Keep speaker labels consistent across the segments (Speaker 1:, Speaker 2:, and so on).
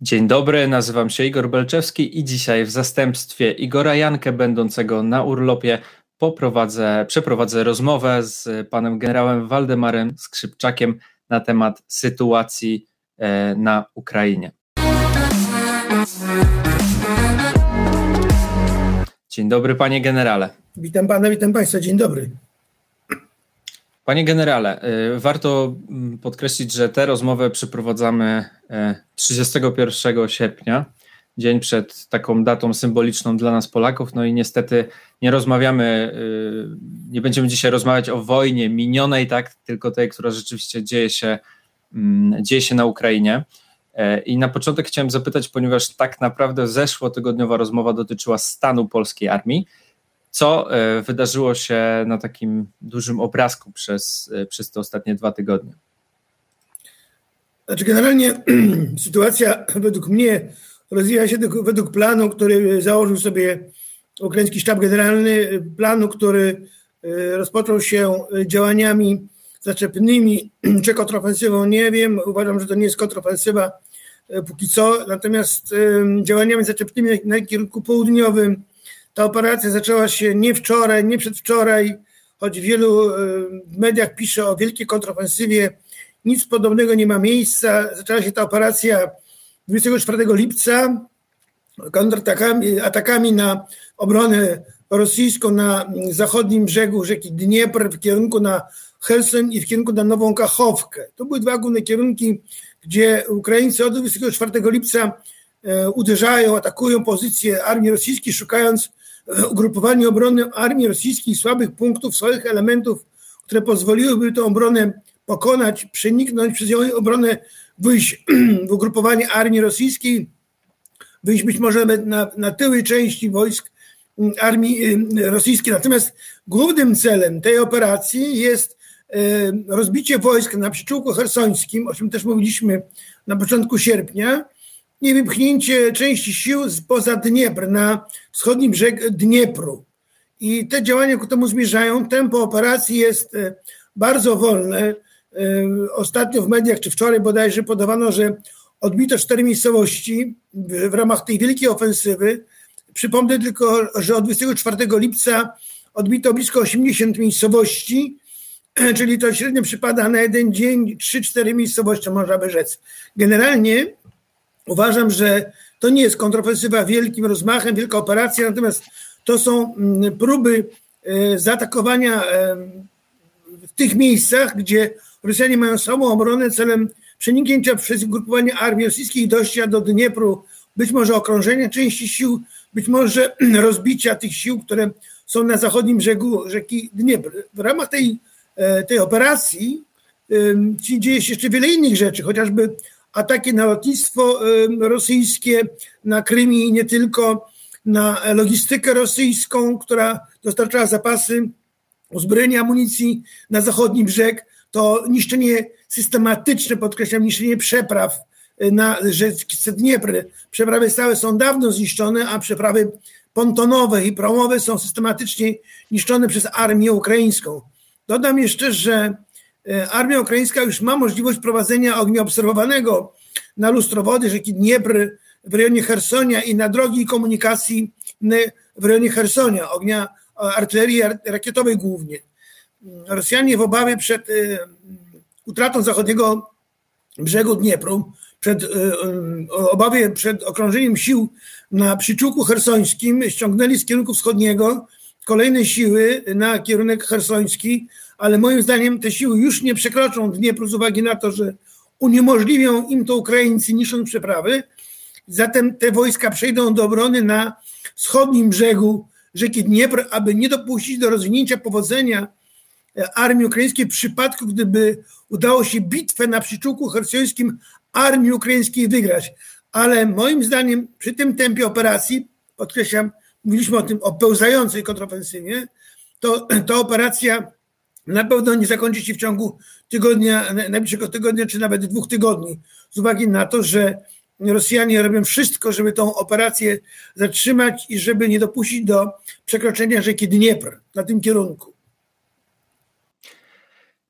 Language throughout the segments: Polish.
Speaker 1: Dzień dobry, nazywam się Igor Belczewski i dzisiaj w zastępstwie Igora Jankę, będącego na urlopie, poprowadzę, przeprowadzę rozmowę z panem generałem Waldemarem Skrzypczakiem na temat sytuacji e, na Ukrainie. Dzień dobry, panie generale.
Speaker 2: Witam pana, witam państwa, dzień dobry.
Speaker 1: Panie generale, y, warto mm, podkreślić, że tę rozmowę przeprowadzamy 31 y, sierpnia, dzień przed taką datą symboliczną dla nas Polaków. No i niestety nie rozmawiamy, y, nie będziemy dzisiaj rozmawiać o wojnie minionej, tak, tylko tej, która rzeczywiście dzieje się, mm, dzieje się na Ukrainie. I na początek chciałem zapytać, ponieważ tak naprawdę zeszłotygodniowa rozmowa dotyczyła stanu polskiej armii co e, wydarzyło się na takim dużym obrazku przez, e, przez te ostatnie dwa tygodnie?
Speaker 2: Znaczy, generalnie sytuacja według mnie rozwija się według planu, który założył sobie ukraiński sztab generalny, planu, który e, rozpoczął się działaniami zaczepnymi, czy kontrofensywą, nie wiem. Uważam, że to nie jest kontrofensywa póki co, natomiast działaniami zaczepnymi na kierunku południowym ta operacja zaczęła się nie wczoraj, nie przedwczoraj, choć w wielu e, mediach pisze o wielkiej kontrofensywie. Nic podobnego nie ma miejsca. Zaczęła się ta operacja 24 lipca kontratakami, atakami na obronę rosyjską na zachodnim brzegu rzeki Dniepr w kierunku na Helsin i w kierunku na Nową Kachowkę. To były dwa główne kierunki, gdzie Ukraińcy od 24 lipca e, uderzają, atakują pozycje armii rosyjskiej, szukając ugrupowanie obrony armii rosyjskiej słabych punktów, słabych elementów, które pozwoliłyby tę obronę pokonać, przeniknąć przez ją obronę, wyjść w ugrupowanie armii rosyjskiej, wyjść być może na, na tyły części wojsk mm, armii y, rosyjskiej. Natomiast głównym celem tej operacji jest rozbicie wojsk na przyczółku hersońskim, o czym też mówiliśmy na początku sierpnia, i wypchnięcie części sił poza Dniepr, na wschodni brzeg Dniepru. I te działania ku temu zmierzają. Tempo operacji jest e, bardzo wolne. E, ostatnio w mediach, czy wczoraj bodajże podawano, że odbito cztery miejscowości w ramach tej wielkiej ofensywy. Przypomnę tylko, że od 24 lipca odbito blisko 80 miejscowości, czyli to średnio przypada na jeden dzień 3-4 miejscowości, można by rzec. Generalnie Uważam, że to nie jest kontrofensywa wielkim rozmachem, wielka operacja, natomiast to są mm, próby e, zaatakowania e, w tych miejscach, gdzie Rosjanie mają samą obronę celem przeniknięcia przez grupowanie armii rosyjskiej i dojścia do Dniepru, być może okrążenia części sił, być może rozbicia tych sił, które są na zachodnim brzegu rzeki Dniepr. W ramach tej, tej operacji dzieje się jeszcze wiele innych rzeczy, chociażby ataki na lotnictwo rosyjskie, na Krymie i nie tylko, na logistykę rosyjską, która dostarczała zapasy uzbrojenia, amunicji na zachodni brzeg, to niszczenie systematyczne, podkreślam, niszczenie przepraw y, na rzece Dniepr. Przeprawy stałe są dawno zniszczone, a przeprawy pontonowe i promowe są systematycznie niszczone przez armię ukraińską. Dodam jeszcze, że E, armia ukraińska już ma możliwość prowadzenia ognia obserwowanego na lustro wody rzeki Dniepr w rejonie Hersonia i na drogi komunikacji w rejonie Hersonia, ognia artylerii rakietowej głównie. Rosjanie w obawie przed e, utratą zachodniego brzegu Dniepru, przed, e, obawie przed okrążeniem sił na przyczółku hersońskim ściągnęli z kierunku wschodniego kolejne siły na kierunek hersoński, ale moim zdaniem te siły już nie przekroczą Dniepru z uwagi na to, że uniemożliwią im to Ukraińcy niszcząc przeprawy. Zatem te wojska przejdą do obrony na wschodnim brzegu rzeki Dniepr, aby nie dopuścić do rozwinięcia powodzenia e, armii ukraińskiej w przypadku, gdyby udało się bitwę na przyczółku hersońskim armii ukraińskiej wygrać. Ale moim zdaniem przy tym tempie operacji, podkreślam, mówiliśmy o tym, o pełzającej kontrofensywie, to ta operacja na pewno nie zakończy się w ciągu tygodnia, najbliższego tygodnia, czy nawet dwóch tygodni, z uwagi na to, że Rosjanie robią wszystko, żeby tą operację zatrzymać i żeby nie dopuścić do przekroczenia rzeki Dniepr na tym kierunku.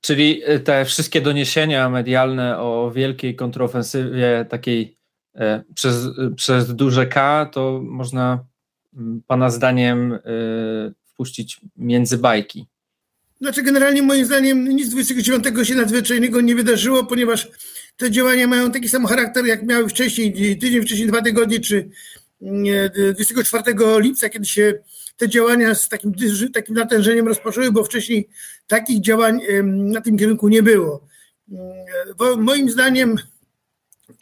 Speaker 1: Czyli te wszystkie doniesienia medialne o wielkiej kontrofensywie takiej e, przez, przez duże K, to można Pana zdaniem e, wpuścić między bajki?
Speaker 2: Znaczy, generalnie moim zdaniem nic 29 się nadzwyczajnego nie wydarzyło, ponieważ te działania mają taki sam charakter, jak miały wcześniej, tydzień wcześniej, dwa tygodnie, czy 24 lipca, kiedy się te działania z takim, takim natężeniem rozpoczęły, bo wcześniej takich działań na tym kierunku nie było. Bo moim zdaniem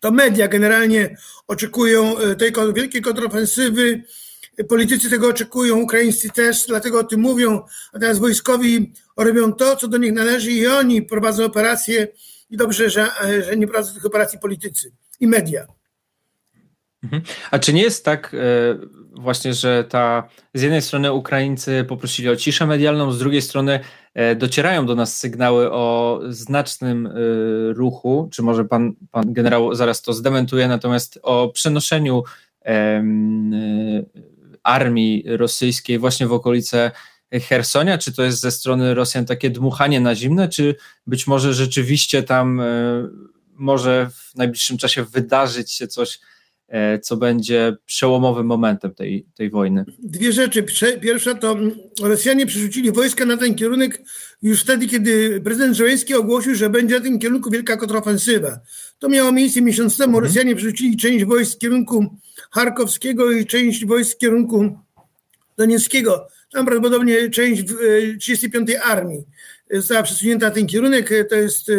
Speaker 2: to media generalnie oczekują e, tej wielkiej kontrofensywy, Politycy tego oczekują, Ukraińscy też, dlatego o tym mówią, a teraz wojskowi robią to, co do nich należy i oni prowadzą operacje i dobrze, że, że nie prowadzą tych operacji politycy i media.
Speaker 1: Mhm. A czy nie jest tak e, właśnie, że ta z jednej strony Ukraińcy poprosili o ciszę medialną, z drugiej strony e, docierają do nas sygnały o znacznym e, ruchu, czy może pan, pan generał zaraz to zdementuje, natomiast o przenoszeniu armii rosyjskiej właśnie w okolice Hersonia? Czy to jest ze strony Rosjan takie dmuchanie na zimne, czy być może rzeczywiście tam e, może w najbliższym czasie wydarzyć się coś, e, co będzie przełomowym momentem tej, tej wojny?
Speaker 2: Dwie rzeczy. Pierwsza to Rosjanie przerzucili wojska na ten kierunek już wtedy, kiedy prezydent Żołęski ogłosił, że będzie w tym kierunku wielka kontrofensywa. To miało miejsce miesiąc temu. Mhm. Rosjanie przerzucili część wojsk w kierunku Charkowskiego i część wojsk w kierunku Donieckiego. Tam prawdopodobnie część 35. E, Armii została przesunięta na ten kierunek. To jest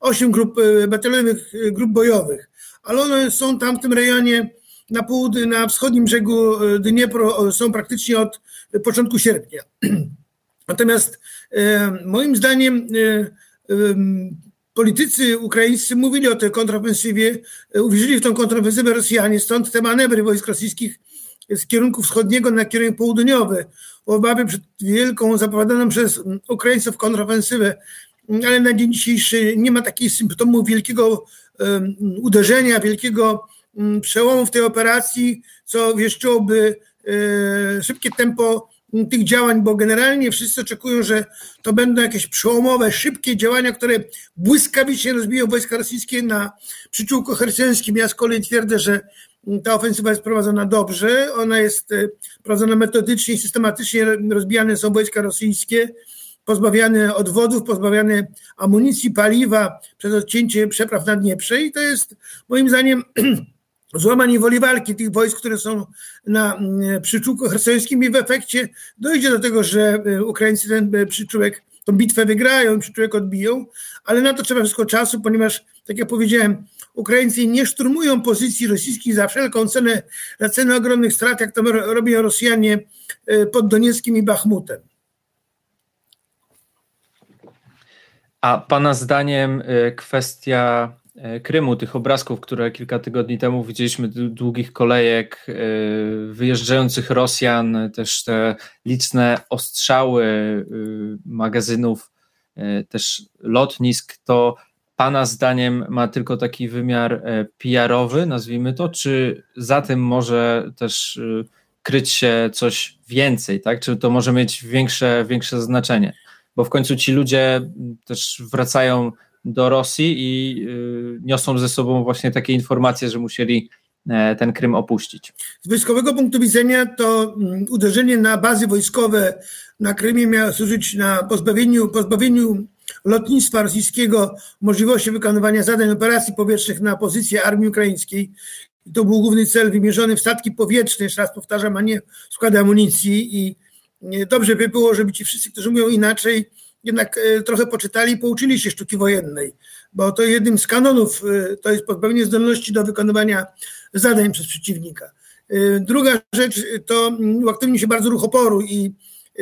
Speaker 2: 8 e, grup e, batalionowych, grup bojowych, ale one są tam w tym rejonie na południu, na wschodnim brzegu Dniepru, są praktycznie od początku sierpnia. Natomiast moim zdaniem politycy ukraińscy mówili o tej kontrofensywie, e, uwierzyli w tą kontrofensywę Rosjanie, stąd te manewry wojsk rosyjskich z kierunku wschodniego na kierunek południowy, obawy przed wielką, zapowiadaną przez Ukraińców kontrofensywę, ale na dzień dzisiejszy nie ma takich symptomów wielkiego um, uderzenia, wielkiego um, przełomu w tej operacji, co wieszczyłoby um, szybkie tempo tych działań, bo generalnie wszyscy oczekują, że to będą jakieś przełomowe, szybkie działania, które błyskawicznie rozbiją wojska rosyjskie na przyczółku herceńskim. Ja z kolei twierdzę, że ta ofensywa jest prowadzona dobrze, ona jest e, prowadzona metodycznie i systematycznie. Rozbijane są wojska rosyjskie, pozbawiane odwodów, pozbawiane amunicji, paliwa przez odcięcie przepraw na Dnieprze i to jest moim zdaniem złamanie woli walki tych wojsk, które są na mm, przyczółku hersońskim i w efekcie dojdzie do tego, że e, Ukraińcy ten e, przyczółek, tą bitwę wygrają, przyczółek odbiją, ale na to trzeba wszystko czasu, ponieważ, tak jak powiedziałem, Ukraińcy nie szturmują pozycji rosyjskich za wszelką cenę, za cenę ogromnych strat, jak to robią Rosjanie e, pod Donieckim i Bachmutem.
Speaker 1: A Pana zdaniem kwestia Krymu, tych obrazków, które kilka tygodni temu widzieliśmy, długich kolejek, e, wyjeżdżających Rosjan, też te liczne ostrzały e, magazynów, też lotnisk, to Pana zdaniem ma tylko taki wymiar PR-owy, nazwijmy to, czy za tym może też kryć się coś więcej, tak? Czy to może mieć większe, większe znaczenie? Bo w końcu ci ludzie też wracają do Rosji i y, niosą ze sobą właśnie takie informacje, że musieli e, ten Krym opuścić.
Speaker 2: Z wojskowego punktu widzenia to mm, uderzenie na bazy wojskowe na Krymie miało służyć na pozbawieniu, pozbawieniu lotnictwa rosyjskiego możliwości wykonywania zadań operacji powietrznych na pozycję armii ukraińskiej. To był główny cel wymierzony w statki powietrzne, jeszcze raz powtarzam, a nie składy amunicji i dobrze by było, żeby ci wszyscy, którzy mówią inaczej, jednak e, trochę poczytali i pouczyli się sztuki wojennej, bo to jednym z kanonów e, to jest pozbawienie zdolności do wykonywania zadań przez przeciwnika. E, druga rzecz to uaktywnił się bardzo ruch oporu i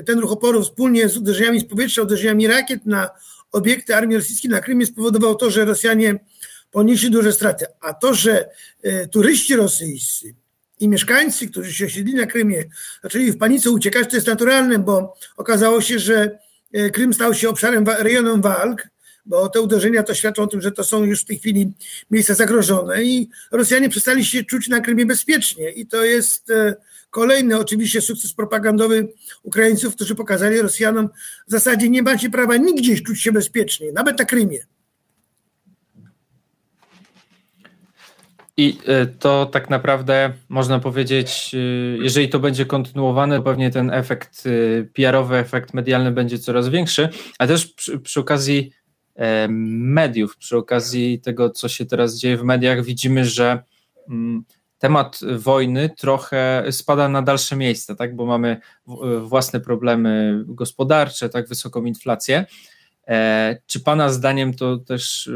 Speaker 2: ten ruch oporu wspólnie z uderzeniami z powietrza, uderzeniami rakiet na obiekty armii rosyjskiej na Krymie spowodował to, że Rosjanie ponieśli duże straty. A to, że turyści rosyjscy i mieszkańcy, którzy się osiedlili na Krymie, zaczęli w panice uciekać, to jest naturalne, bo okazało się, że Krym stał się obszarem, rejonem walk, bo te uderzenia to świadczą o tym, że to są już w tej chwili miejsca zagrożone i Rosjanie przestali się czuć na Krymie bezpiecznie i to jest e, kolejny oczywiście sukces propagandowy Ukraińców, którzy pokazali Rosjanom w zasadzie nie macie prawa nigdzie czuć się bezpiecznie, nawet na Krymie.
Speaker 1: I e, to tak naprawdę można powiedzieć, e, jeżeli to będzie kontynuowane, to pewnie ten efekt e, PR-owy, efekt medialny będzie coraz większy, a też przy, przy okazji mediów, przy okazji tego, co się teraz dzieje w mediach, widzimy, że mm, temat wojny trochę spada na dalsze miejsce, tak? bo mamy własne problemy gospodarcze, tak, wysoką inflację. Czy Pana zdaniem to też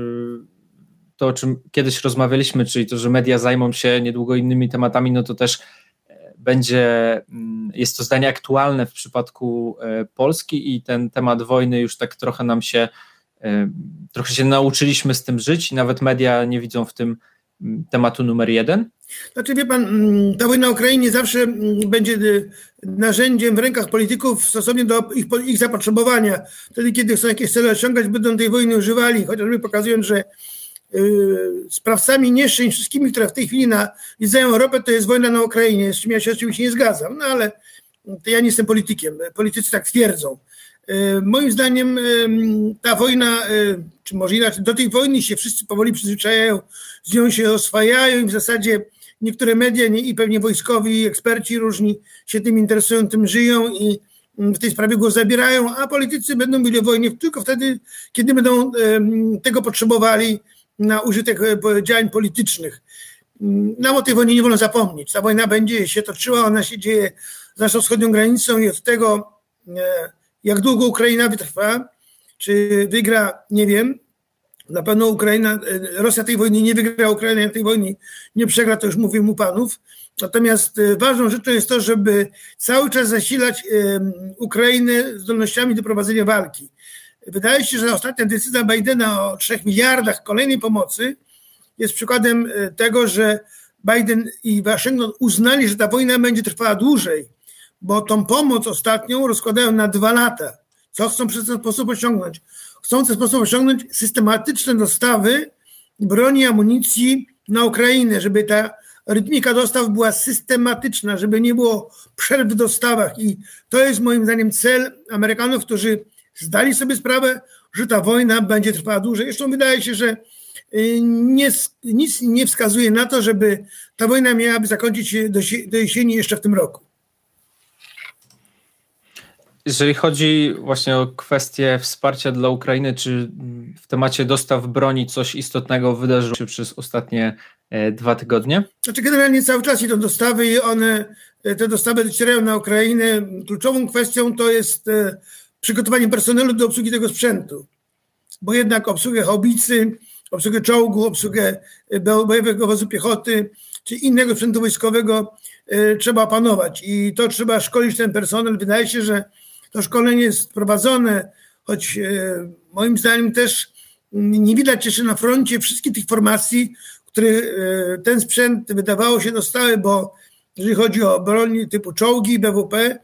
Speaker 1: to, o czym kiedyś rozmawialiśmy, czyli to, że media zajmą się niedługo innymi tematami, no to też e, będzie, mm, jest to zdanie aktualne w przypadku e, Polski i ten temat wojny już tak trochę nam się, e, trochę się nauczyliśmy z tym żyć i nawet media nie widzą w tym mm, tematu numer jeden.
Speaker 2: Znaczy wie pan, mm, ta wojna na Ukrainie zawsze będzie narzędziem w rękach polityków stosownie do ich, ich zapotrzebowania. Wtedy, kiedy chcą jakieś cele osiągać, będą tej wojny używali, chociażby pokazując, że sprawcami nieszczęść wszystkimi, które w tej chwili nawiedzają Europę, to jest wojna na Ukrainie, z czym ja się oczywiście nie zgadzam, no ale to ja nie jestem politykiem, politycy tak twierdzą. Y, moim zdaniem y, ta wojna, czy może inaczej, do tej wojny się wszyscy powoli przyzwyczajają, z nią się oswajają i w zasadzie niektóre media i pewnie wojskowi, eksperci różni się tym interesują, tym żyją i w tej sprawie głos zabierają, a politycy będą o wojnie tylko wtedy, kiedy będą tego potrzebowali na użytek e, działań politycznych. Nam o tej wojnie nie wolno zapomnieć. Ta wojna będzie się toczyła, ona się dzieje z naszą wschodnią granicą i od tego, e, jak długo Ukraina wytrwa, czy wygra, nie wiem. Na pewno Ukraina, e, Rosja tej wojny nie wygra, Ukraina tej wojny nie przegra, to już mówię mu panów. Natomiast ważną rzeczą jest to, żeby cały czas zasilać Ukrainę zdolnościami do prowadzenia walki. Wydaje się, że ostatnia decyzja Bidena o 3 miliardach kolejnej pomocy jest przykładem e, tego, że Biden i Waszyngton uznali, że ta wojna będzie trwała dłużej, bo tą pomoc ostatnią rozkładają na dwa lata. Co chcą przez ten sposób osiągnąć? Chcą w ten sposób osiągnąć systematyczne dostawy broni, amunicji na Ukrainę, żeby ta rytmika dostaw była systematyczna, żeby nie było przerw w dostawach. I to jest moim zdaniem cel Amerykanów, którzy zdali sobie sprawę, że ta wojna będzie trwała dłużej. Zresztą wydaje się, że y, nie, nic nie wskazuje na to, żeby ta wojna miałaby zakończyć się do, jesieni jeszcze w tym roku.
Speaker 1: Jeżeli chodzi właśnie o kwestię wsparcia dla Ukrainy, czy w temacie dostaw broni coś istotnego wydarzyło się przez ostatnie e, dwa tygodnie?
Speaker 2: Znaczy generalnie cały czas idą dostawy i one, e, te dostawy docierają na Ukrainę. Kluczową kwestią to jest e, przygotowanie personelu do obsługi tego sprzętu, bo jednak obsługę haubicy, obsługę czołgu, obsługę e, bojowego wozu piechoty czy innego sprzętu wojskowego e, trzeba opanować i to trzeba szkolić ten personel. Wydaje się, że to szkolenie jest prowadzone, choć e, moim zdaniem też nie widać jeszcze na froncie wszystkich tych formacji, które ten sprzęt wydawało się dostały, bo jeżeli chodzi o broń typu czołgi, BWP,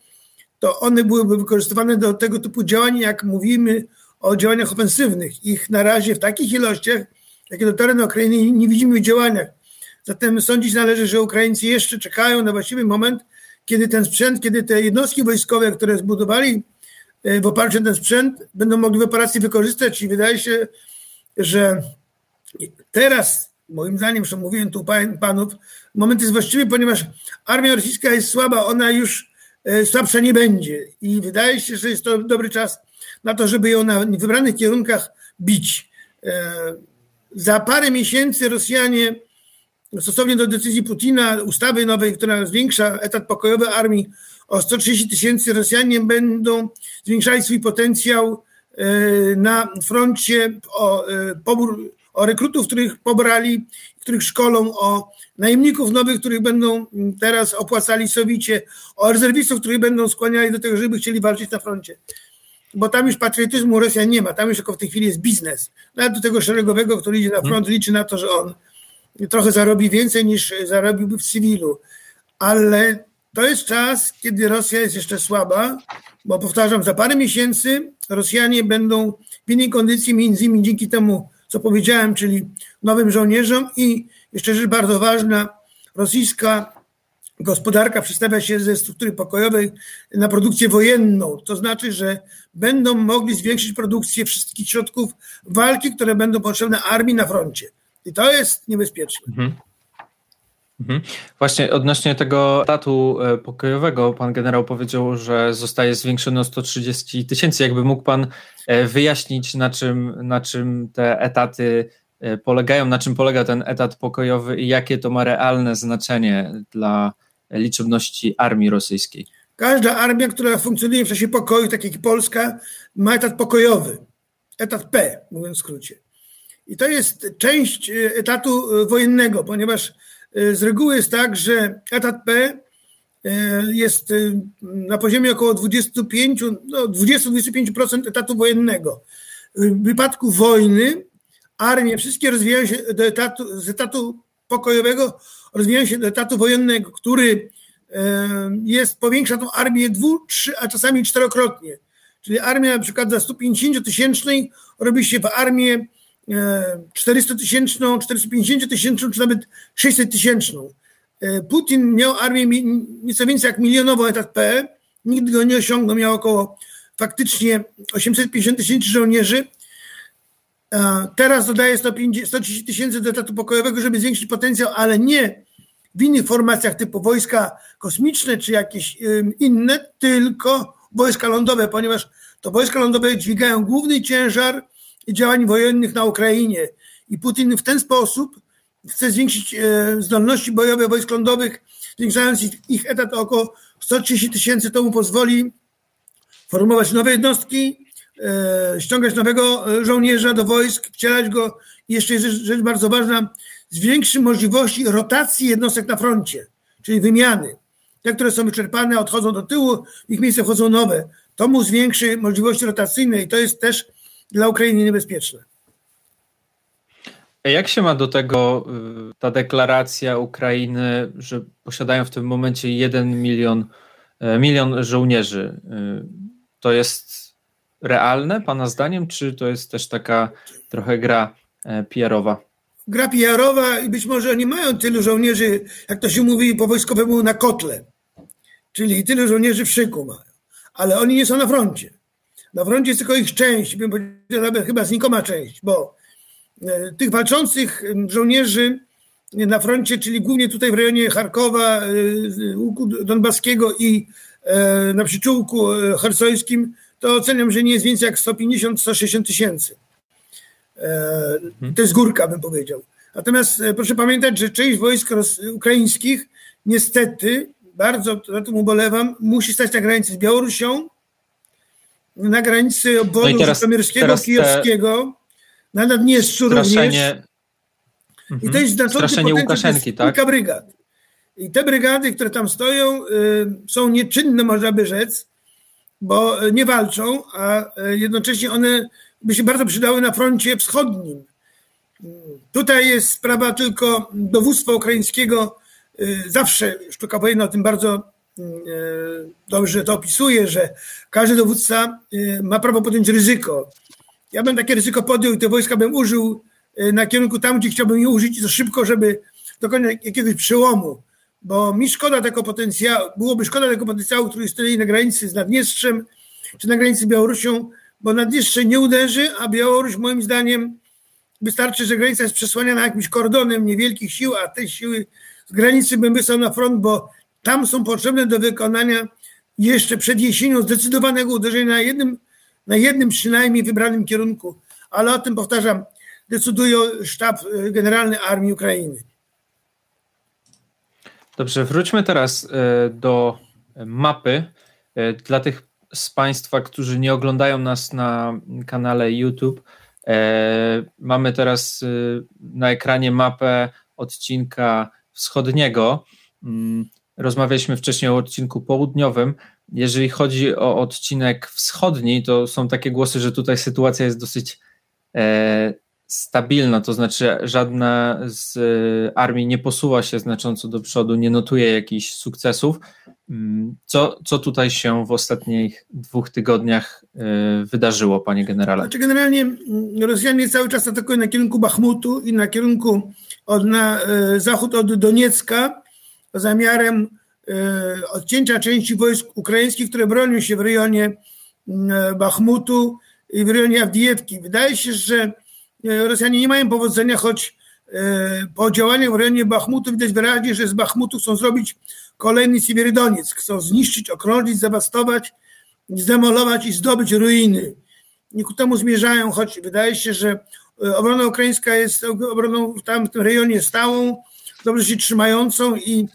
Speaker 2: to one byłyby wykorzystywane do tego typu działań, jak mówimy o działaniach ofensywnych. Ich na razie w takich ilościach, jakie dotarły na Ukrainę, nie widzimy w działaniach. Zatem sądzić należy, że Ukraińcy jeszcze czekają na właściwy moment, kiedy ten sprzęt, kiedy te jednostki wojskowe, które zbudowali e, w oparciu o ten sprzęt, będą mogli w operacji wykorzystać i wydaje się, że teraz, moim zdaniem, że mówiłem tu panów, moment jest właściwy, ponieważ armia rosyjska jest słaba, ona już słabsza nie będzie. I wydaje się, że jest to dobry czas na to, żeby ją na wybranych kierunkach bić. E, za parę miesięcy Rosjanie, stosownie do decyzji Putina, ustawy nowej, która zwiększa etat pokojowy armii o 130 tysięcy, Rosjanie będą zwiększali swój potencjał e, na froncie o pobór, o rekrutów, których pobrali, których szkolą, o najemników nowych, których będą teraz opłacali sowicie, o rezerwistów, których będą skłaniali do tego, żeby chcieli walczyć na froncie. Bo tam już patriotyzmu Rosja nie ma, tam już tylko w tej chwili jest biznes. Nawet do tego szeregowego, który idzie na front, liczy na to, że on trochę zarobi więcej niż zarobiłby w cywilu. Ale to jest czas, kiedy Rosja jest jeszcze słaba, bo powtarzam, za parę miesięcy Rosjanie będą w innej kondycji, między innymi dzięki temu, co powiedziałem, czyli nowym żołnierzom i jeszcze rzecz bardzo ważna, rosyjska gospodarka przestawia się ze struktury pokojowej na produkcję wojenną. To znaczy, że będą mogli zwiększyć produkcję wszystkich środków walki, które będą potrzebne armii na froncie. I to jest niebezpieczne. Mhm.
Speaker 1: Mhm. Właśnie odnośnie tego etatu e, pokojowego, pan generał powiedział, że zostaje zwiększony o 130 tysięcy. Jakby mógł pan e, wyjaśnić, na czym, na czym te etaty e, polegają, na czym polega ten etat pokojowy i jakie to ma realne znaczenie dla liczebności armii rosyjskiej?
Speaker 2: Każda armia, która funkcjonuje w czasie pokoju, tak jak Polska, ma etat pokojowy. Etat P, mówiąc w skrócie. I to jest część etatu wojennego, ponieważ z reguły jest tak, że etat P e, jest e, na poziomie około 25, no 20-25% etatu wojennego. W wypadku wojny armie wszystkie rozwijają się do etatu, z etatu pokojowego, rozwijają się do etatu wojennego, który jest, powiększa tą armię dwu, trzy, a czasami czterokrotnie. Czyli armia na przykład za 150 tysięcznej robi się w armię 400 tysięczną, 450 tysięczną, czy nawet 600 tysięczną. E, Putin miał armię nieco więcej jak milionową etat P, nigdy go nie osiągnął, miał około faktycznie 850 tysięcy żołnierzy. Teraz dodaje 130 tysięcy do etatu pokojowego, żeby zwiększyć potencjał, ale nie w innych formacjach typu wojska kosmiczne czy jakieś inne, tylko wojska lądowe, ponieważ to wojska lądowe dźwigają główny ciężar działań wojennych na Ukrainie. I Putin w ten sposób chce zwiększyć e, zdolności bojowe wojsk lądowych, zwiększając ich etat o około 130 tysięcy. To mu pozwoli formować nowe jednostki, e, ściągać nowego e, żołnierza do wojsk, wcielać go. I jeszcze jest rzecz bardzo ważna, zwiększy możliwości rotacji jednostek na froncie, czyli wymiany. Te, które są wyczerpane, odchodzą do tyłu, w ich miejsce wchodzą nowe. To mu zwiększy możliwości rotacyjne i to jest też dla Ukrainy niebezpieczne.
Speaker 1: Jak się ma do tego y, ta deklaracja Ukrainy, że posiadają w tym momencie jeden milion, e, milion żołnierzy? Y, to jest realne, Pana zdaniem, czy to jest też taka trochę gra e, PR-owa?
Speaker 2: Gra PR-owa i być może oni mają tylu żołnierzy, jak to się mówi po wojskowemu, na kotle. Czyli tylu żołnierzy w szyku mają. Ale oni nie są na froncie. Na froncie jest tylko ich część, bym powiedział nawet chyba znikoma część, bo e, tych walczących żołnierzy na froncie, czyli głównie tutaj w rejonie Charkowa, e, łuku donbaskiego i e, na przyczółku hersońskim, to oceniam, że nie jest więcej jak 150-160 tysięcy. To jest górka, bym powiedział. Natomiast proszę pamiętać, że część wojsk ukraińskich niestety, bardzo na tym ubolewam, musi stać na granicy z Białorusią, na granicy obwodu no Żytomierskiego, Kijowskiego, na Naddniestrzu również. I to jest znaczący Łukaszenki, tak? kilka brygad. I te brygady, które tam stoją, y, są nieczynne, można by rzec, bo nie walczą, a y, jednocześnie one by się bardzo przydały na froncie wschodnim. Tutaj jest sprawa tylko dowództwa ukraińskiego. Y, zawsze sztuka wojenna o tym bardzo dobrze to opisuje, że każdy dowódca e, ma prawo podjąć ryzyko. Ja bym takie ryzyko podjął i te wojska bym użył e, na kierunku tam, gdzie chciałbym je użyć i to szybko, żeby dokonać jakiegoś przełomu. Bo mi szkoda tego potencjału, byłoby szkoda tego potencjału, który stoi na granicy z Naddniestrzem, czy na granicy z Białorusią, bo Naddniestrze nie uderzy, a Białoruś moim zdaniem wystarczy, że granica jest przesłaniana jakimś kordonem niewielkich sił, a te siły z granicy bym wysłał na front, bo tam są potrzebne do wykonania jeszcze przed jesienią zdecydowanego uderzenia na jednym, na jednym przynajmniej wybranym kierunku. Ale o tym powtarzam, decyduje sztab e, generalny Armii Ukrainy.
Speaker 1: Dobrze, wróćmy teraz e, do mapy. E, dla tych z Państwa, którzy nie oglądają nas na kanale YouTube, mamy teraz na ekranie mapę odcinka wschodniego. Rozmawialiśmy wcześniej o odcinku południowym. Jeżeli chodzi o odcinek wschodni, to są takie głosy, że tutaj sytuacja jest dosyć e, stabilna, to znaczy żadna z e, armii nie posuwa się znacząco do przodu, nie notuje jakichś sukcesów. Mm, co, co tutaj się w ostatnich dwóch tygodniach wydarzyło, panie generale?
Speaker 2: Znaczy generalnie mm, Rosjanie cały czas atakują na kierunku Bachmutu i na kierunku od, na zachód od Doniecka zamiarem odcięcia części wojsk ukraińskich, które bronią się w rejonie mm, Bachmutu i w rejonie Awdijewki. Wydaje się, że Rosjanie nie mają powodzenia, choć E, po działaniach w rejonie Bachmutu widać wyraźnie, że z Bachmutu chcą zrobić kolejny Sibieridoniec. Chcą zniszczyć, okrążyć, zabastować, zdemolować i zdobyć ruiny. I ku temu zmierzają, choć wydaje się, że e, obrona ukraińska jest obroną w tamtym rejonie stałą, dobrze się trzymającą i e,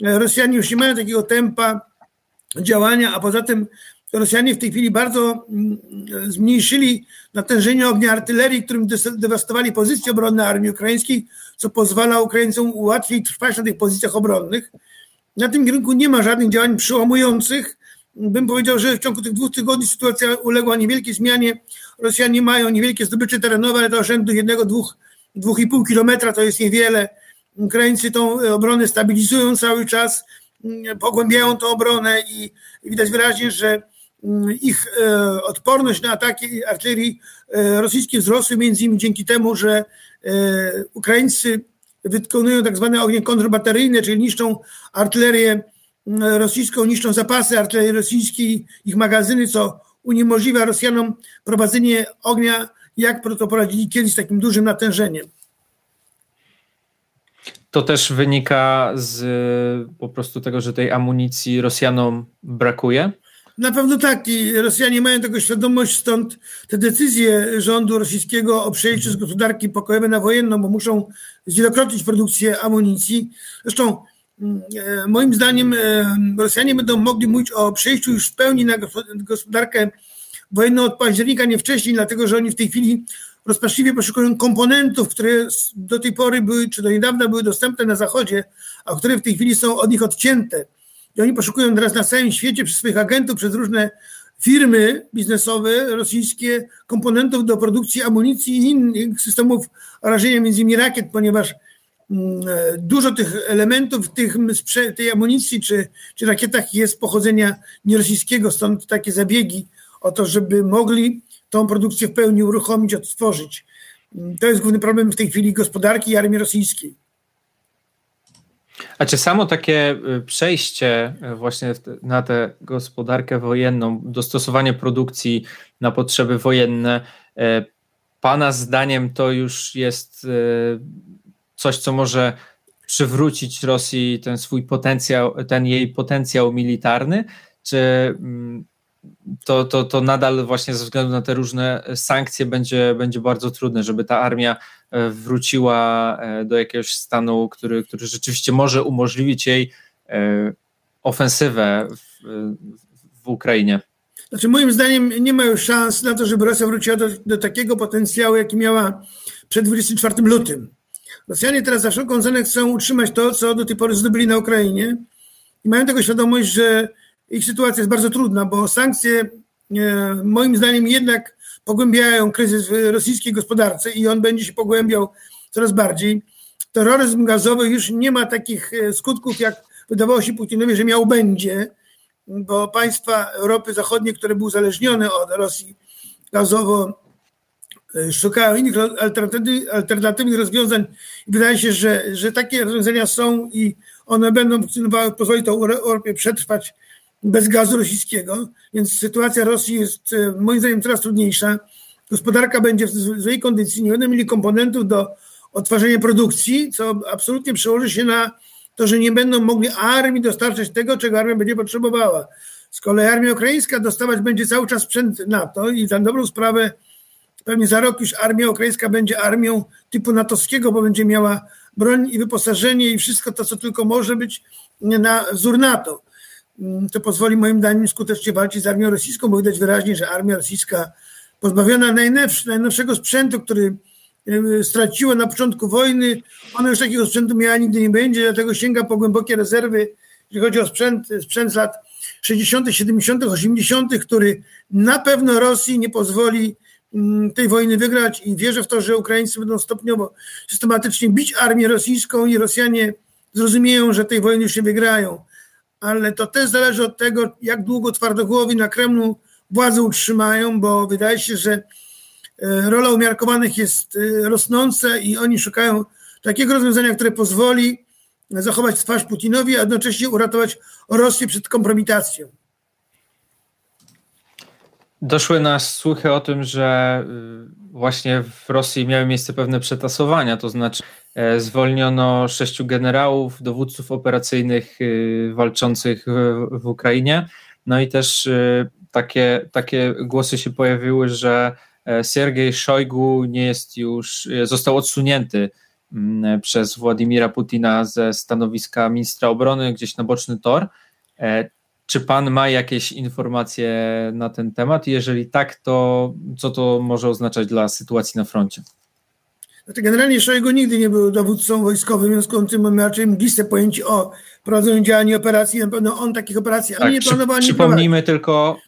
Speaker 2: Rosjanie już nie mają takiego tempa działania, a poza tym Rosjanie w tej chwili bardzo mm, zmniejszyli natężenie ognia artylerii, którym dewastowali pozycje obronne armii ukraińskiej, co pozwala Ukraińcom łatwiej trwać na tych pozycjach obronnych. Na tym kierunku nie ma żadnych działań przełamujących. Bym powiedział, że w ciągu tych dwóch tygodni sytuacja uległa niewielkiej zmianie. Rosjanie mają niewielkie zdobycze terenowe, ale do rzędu jednego, dwóch, dwóch i pół kilometra to jest niewiele. Ukraińcy tą obronę stabilizują cały czas, pogłębiają tą obronę i widać wyraźnie, że ich e, odporność na ataki artylerii e, rosyjskiej wzrosły między innymi dzięki temu, że e, Ukraińcy wykonują tak zwane ognie kontrbateryjne, czyli niszczą artylerię rosyjską, niszczą zapasy artylerii rosyjskiej, ich magazyny, co uniemożliwia Rosjanom prowadzenie ognia, jak to prowadzili kiedyś z takim dużym natężeniem.
Speaker 1: To też wynika z po prostu tego, że tej amunicji Rosjanom brakuje?
Speaker 2: Na pewno tak i Rosjanie mają tego świadomość, stąd te decyzje rządu rosyjskiego o przejściu z gospodarki pokojowej na wojenną, bo muszą zwielokrotnić produkcję amunicji. Zresztą mm, e, moim zdaniem e, Rosjanie będą mogli mówić o przejściu już w pełni na gospodarkę wojenną od października, nie wcześniej, dlatego że oni w tej chwili rozpaczliwie poszukują komponentów, które do tej pory były, czy do niedawna były dostępne na Zachodzie, a które w tej chwili są od nich odcięte. I oni poszukują teraz na całym świecie przez swoich agentów, przez różne firmy biznesowe rosyjskie komponentów do produkcji amunicji i innych systemów rażenia, między innymi rakiet, ponieważ mm, e, dużo tych elementów tych, tej amunicji czy, czy rakietach jest pochodzenia nierosyjskiego, stąd takie zabiegi o to, żeby mogli tą produkcję w pełni uruchomić, odtworzyć. To jest główny problem w tej chwili gospodarki i armii rosyjskiej.
Speaker 1: A czy samo takie y, przejście y, właśnie na tę gospodarkę wojenną, dostosowanie produkcji na potrzeby wojenne, y, Pana zdaniem to już jest coś, co może przywrócić Rosji ten swój potencjał, ten jej potencjał militarny, czy mm, to, to, to nadal właśnie ze względu na te różne sankcje będzie, będzie bardzo trudne, żeby ta armia e, wróciła e, do jakiegoś stanu, który, który rzeczywiście może umożliwić jej e, ofensywę w, w Ukrainie.
Speaker 2: Znaczy, moim zdaniem nie ma już szans na to, żeby Rosja wróciła do, do takiego potencjału, jaki miała przed 24 lutym. Rosjanie teraz za wszelką cenę chcą utrzymać to, co do tej pory zdobyli na Ukrainie i mają tego świadomość, że ich sytuacja jest bardzo trudna, bo sankcje e, moim zdaniem jednak pogłębiają kryzys w rosyjskiej gospodarce i on będzie się pogłębiał coraz bardziej. Terroryzm gazowy już nie ma takich e, skutków, jak wydawało się Putinowi, że miał będzie, bo państwa Europy Zachodniej, które były uzależnione od Rosji gazowo, e, szukają innych alternatywnych rozwiązań i wydaje się, że, że takie rozwiązania są i one będą funkcjonowały, pozwoli to Europie przetrwać bez gazu rosyjskiego, więc sytuacja Rosji jest e, moim zdaniem coraz trudniejsza. Gospodarka będzie w złej kondycji, nie będą mieli komponentów do odtwarzania produkcji, co absolutnie przełoży się na to, że nie będą mogli armii dostarczać tego, czego armia będzie potrzebowała. Z kolei armia ukraińska dostawać będzie cały czas sprzęt NATO i za dobrą sprawę pewnie za rok już armia ukraińska będzie armią typu natowskiego, bo będzie miała broń i wyposażenie i wszystko to, co tylko może być na wzór NATO. Mm, to pozwoli moim zdaniem skutecznie walczyć z armią rosyjską, bo widać wyraźnie, że armia rosyjska pozbawiona najnowszego sprzętu, który straciła na początku wojny, ona już takiego sprzętu miała nigdy nie będzie, dlatego sięga po głębokie rezerwy, jeżeli chodzi o sprzęt, sprzęt z lat 60., 70., 80., który na pewno Rosji nie pozwoli mm, tej wojny wygrać i wierzę w to, że Ukraińcy będą stopniowo systematycznie bić armię rosyjską i Rosjanie zrozumieją, że tej wojny już nie wygrają ale to też zależy od tego, jak długo twardochłowi na Kremlu władzę utrzymają, bo wydaje się, że e, rola umiarkowanych jest e, rosnąca i oni szukają takiego rozwiązania, które pozwoli zachować twarz Putinowi, a jednocześnie uratować Rosję przed kompromitacją.
Speaker 1: Doszły nas słuchy o tym, że y, właśnie w Rosji miały miejsce pewne przetasowania, to znaczy zwolniono sześciu generałów, dowódców operacyjnych y, walczących w, Ukrainie. No i też y, takie, takie głosy się pojawiły, że e, Siergiej Szojgu nie jest już, został odsunięty mm, przez Władimira Putina ze stanowiska ministra obrony gdzieś na boczny tor. E, czy pan ma jakieś informacje na ten temat? Jeżeli tak, to co to może oznaczać dla sytuacji na froncie?
Speaker 2: Znaczy generalnie Szojgu nigdy nie był dowódcą wojskowym, w związku z tym mamy raczej mgliste pojęcie o prowadzeniu działań i operacji. Na pewno on takich operacji tak,
Speaker 1: nie planował, nie Przypomnijmy tylko,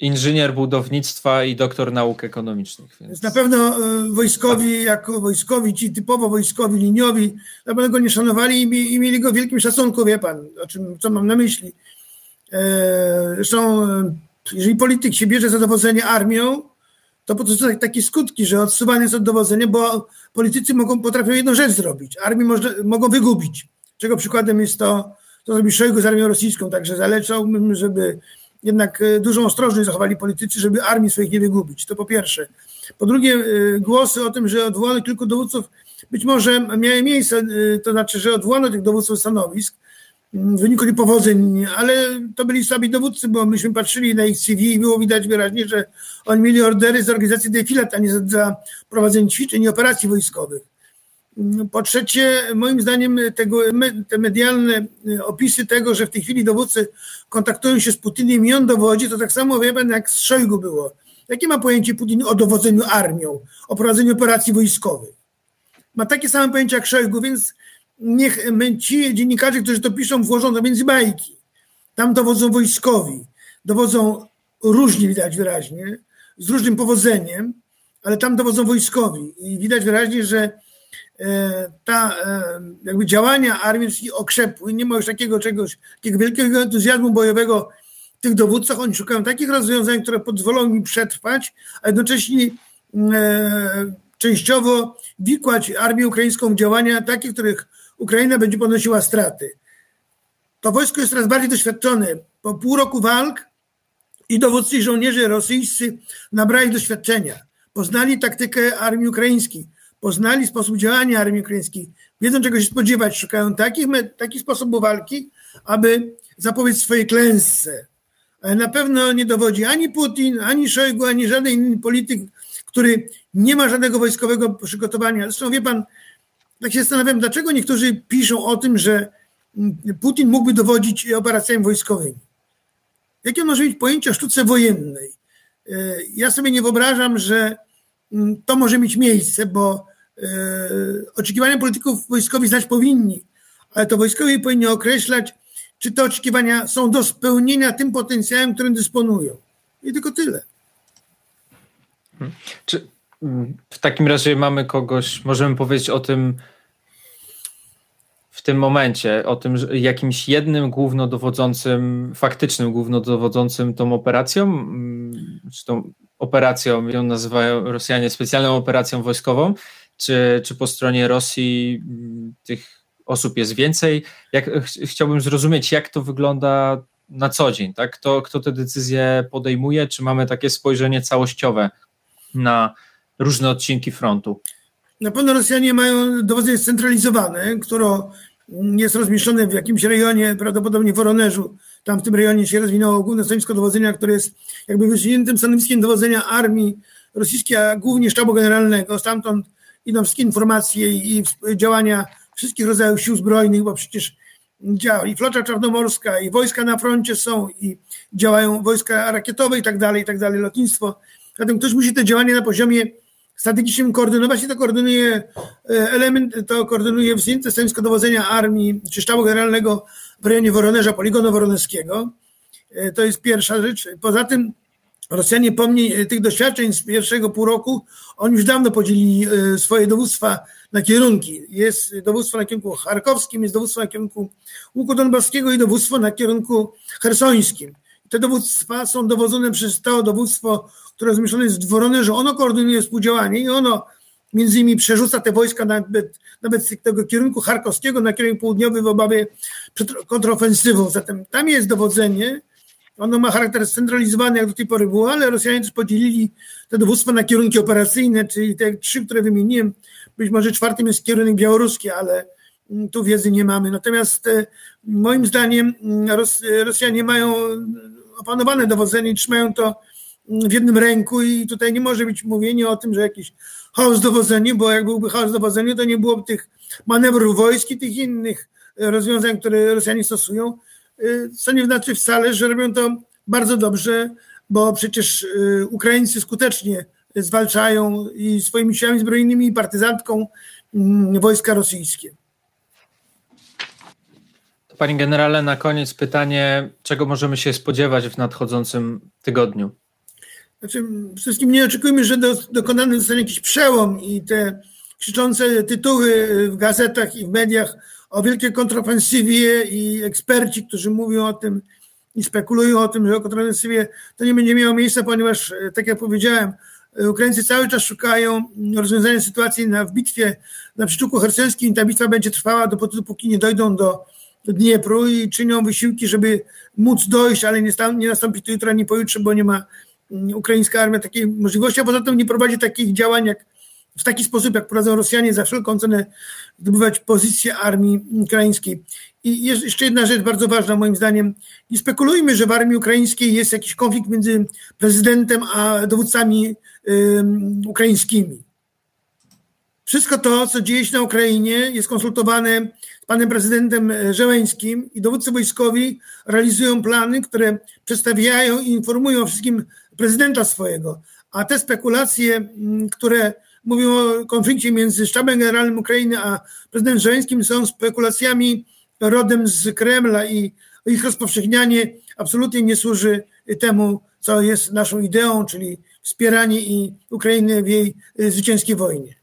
Speaker 1: inżynier budownictwa i doktor nauk ekonomicznych.
Speaker 2: Więc... Na pewno e, wojskowi, jako wojskowi, ci typowo wojskowi, liniowi, na pewno go nie szanowali i, mieli go w wielkim szacunku, wie pan, o czym, co mam na myśli. E, zresztą, e, jeżeli polityk się bierze za dowodzenie armią, to po prostu takie skutki, że odsuwany jest od dowodzenia, bo politycy mogą, potrafią jedną rzecz zrobić. Armii może, mogą wygubić. Czego przykładem jest to, co zrobi Szojgu z armią rosyjską. Także zalecałbym, żeby jednak e, dużą ostrożność zachowali politycy, żeby armii swoich nie wygubić. To po pierwsze. Po drugie, głosy o tym, że odwołano kilku dowódców, być może miały miejsce, to znaczy, że odwołano tych dowódców stanowisk, w wyniku niepowodzeń, ale to byli słabi dowódcy, bo myśmy patrzyli na ich CV i było widać wyraźnie, że oni mieli ordery z organizacji defilat, a nie za prowadzenie ćwiczeń i operacji wojskowych. Po trzecie, moim zdaniem tego, te medialne opisy tego, że w tej chwili dowódcy kontaktują się z Putinem i on dowodzi, to tak samo wie pan, jak z Szojgu było. Jakie ma pojęcie Putin o dowodzeniu armią, o prowadzeniu operacji wojskowych? Ma takie same pojęcie jak Szojgu, więc niech ci dziennikarze, którzy to piszą, włożą to między bajki. Tam dowodzą wojskowi, dowodzą różni, widać wyraźnie, z różnym powodzeniem, ale tam dowodzą wojskowi i widać wyraźnie, że e, ta e, jakby działania armii okrzepły, nie ma już takiego czegoś, takiego wielkiego entuzjazmu bojowego w tych dowódcach. Oni szukają takich rozwiązań, które pozwolą im przetrwać, a jednocześnie e, częściowo wikłać armię ukraińską w działania takie, których Ukraina będzie ponosiła straty. To wojsko jest coraz bardziej doświadczone. Po pół roku walk i dowódcy i żołnierze rosyjscy nabrali doświadczenia. Poznali taktykę armii ukraińskiej, poznali sposób działania armii ukraińskiej, wiedzą czego się spodziewać, szukają takich, takich sposobów walki, aby zapowiedzieć swojej klęsce. Ale na pewno nie dowodzi ani Putin, ani Szojgu, ani żaden inny polityk, który nie ma żadnego wojskowego przygotowania. Zresztą wie pan, tak się zastanawiam, dlaczego niektórzy piszą o tym, że mm, Putin mógłby dowodzić operacjami wojskowymi. Jakie może mieć pojęcie o sztuce wojennej? E, ja sobie nie wyobrażam, że mm, to może mieć miejsce, bo e, oczekiwania polityków wojskowych znać powinni, ale to wojskowi powinni określać, czy te oczekiwania są do spełnienia tym potencjałem, którym dysponują. I tylko tyle.
Speaker 1: Hmm. Czy w takim razie mamy kogoś, możemy powiedzieć o tym w tym momencie, o tym jakimś jednym głównodowodzącym, faktycznym głównodowodzącym tą operacją, mm, czy tą operacją, ją nazywają Rosjanie specjalną operacją wojskową, czy, czy po stronie Rosji mm, tych osób jest więcej? Jak, chciałbym zrozumieć, jak to wygląda na co dzień, tak? Kto, kto te decyzje podejmuje, czy mamy takie spojrzenie całościowe na, różne odcinki frontu.
Speaker 2: Na pewno Rosjanie mają dowodzenie scentralizowane, które jest rozmieszczone w jakimś rejonie, prawdopodobnie w Woronerzu. Tam w tym rejonie się rozwinęło główne stanowisko dowodzenia, które jest jakby wysuniętym stanowiskiem dowodzenia armii rosyjskiej, a głównie sztabu generalnego. Stamtąd idą wszystkie informacje i działania wszystkich rodzajów sił zbrojnych, bo przecież działa i flota czarnomorska, i wojska na froncie są, i działają wojska rakietowe i tak dalej, i tak dalej, lotnictwo. Zatem ktoś musi te działania na poziomie strategicznym koordynować i to koordynuje e, element, to koordynuje wznięte stanowisko dowodzenia armii czy sztabu generalnego w rejonie Woronerza, poligonu woronerskiego. E, to jest pierwsza rzecz. Poza tym Rosjanie pomni tych doświadczeń z pierwszego pół roku, oni już dawno podzielili swoje dowództwa na kierunki. Jest dowództwo na kierunku charkowskim, jest dowództwo na kierunku Łuku Donbaskiego i dowództwo na kierunku hersońskim. Te dowództwa są dowodzone przez to dowództwo, które zmieszczone jest w Woronerzu. Ono koordynuje współdziałanie i ono między innymi przerzuca te wojska nawet, nawet z tego kierunku charkowskiego na kierunek południowy w obawie przed kontrofensywą. Zatem tam jest dowodzenie. Ono ma charakter scentralizowany, jak do tej pory było, ale Rosjanie też podzielili te dowództwa na kierunki operacyjne, czyli te trzy, które wymieniłem. Być może czwartym jest kierunek białoruski, ale mm, tu wiedzy nie mamy. Natomiast e, moim zdaniem mm, Rosjanie mają opanowane dowodzenie i trzymają to w jednym ręku i tutaj nie może być mówienie o tym, że jakiś chaos dowodzenia, bo jak byłby chaos dowodzenia, to nie byłoby tych manewrów wojsk i tych innych rozwiązań, które Rosjanie stosują, co nie znaczy wcale, że robią to bardzo dobrze, bo przecież y, Ukraińcy skutecznie zwalczają i swoimi siłami zbrojnymi i partyzantką mm, wojska rosyjskie.
Speaker 1: Panie generale, na koniec pytanie, czego możemy się spodziewać w nadchodzącym tygodniu?
Speaker 2: Znaczy, wszystkim nie oczekujmy, że do, dokonany zostanie jakiś przełom i te krzyczące tytuły w gazetach i w mediach o wielkiej kontrofensywie i eksperci, którzy mówią o tym i spekulują o tym, że o kontrofensywie to nie będzie miało miejsca, ponieważ, tak jak powiedziałem, Ukraińcy cały czas szukają rozwiązania sytuacji na, w bitwie na Przyczółku Herceńskim. Ta bitwa będzie trwała dopóki nie dojdą do Dniepru i czynią wysiłki, żeby móc dojść, ale nie, nie nastąpi to jutro ani pojutrze, bo nie ma mm, ukraińska armia takiej możliwości, a poza tym nie prowadzi takich działań jak w taki sposób, jak prowadzą Rosjanie, za wszelką cenę zdobywać pozycję armii ukraińskiej. I jeszcze jedna rzecz bardzo ważna moim zdaniem. Nie spekulujmy, że w armii ukraińskiej jest jakiś konflikt między prezydentem a dowódcami ukraińskimi. Wszystko to, co dzieje się na Ukrainie, jest konsultowane z panem prezydentem Żeleńskim i dowódcy wojskowi realizują plany, które przedstawiają i informują wszystkim prezydenta swojego. A te spekulacje, które mówią o konflikcie między sztabem generalnym Ukrainy a prezydentem Żeleńskim, są spekulacjami rodem z Kremla i ich rozpowszechnianie absolutnie nie służy temu, co jest naszą ideą, czyli wspieranie Ukrainy w jej y, zwycięskiej wojnie.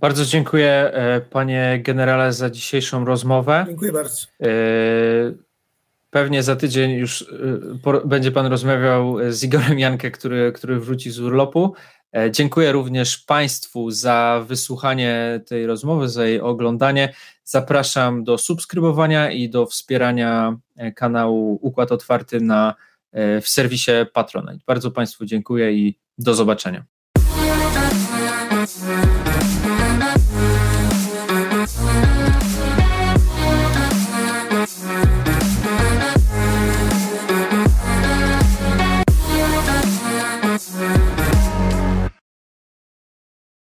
Speaker 1: Bardzo dziękuję e, panie generale za dzisiejszą rozmowę.
Speaker 2: Dziękuję bardzo. E,
Speaker 1: pewnie za tydzień już e, będzie pan rozmawiał z Igorem Jankę, który, który wróci z urlopu. Dziękuję również Państwu za wysłuchanie tej rozmowy, za jej oglądanie. Zapraszam do subskrybowania i do wspierania kanału Układ Otwarty na w serwisie Patronite. Bardzo Państwu dziękuję i do zobaczenia.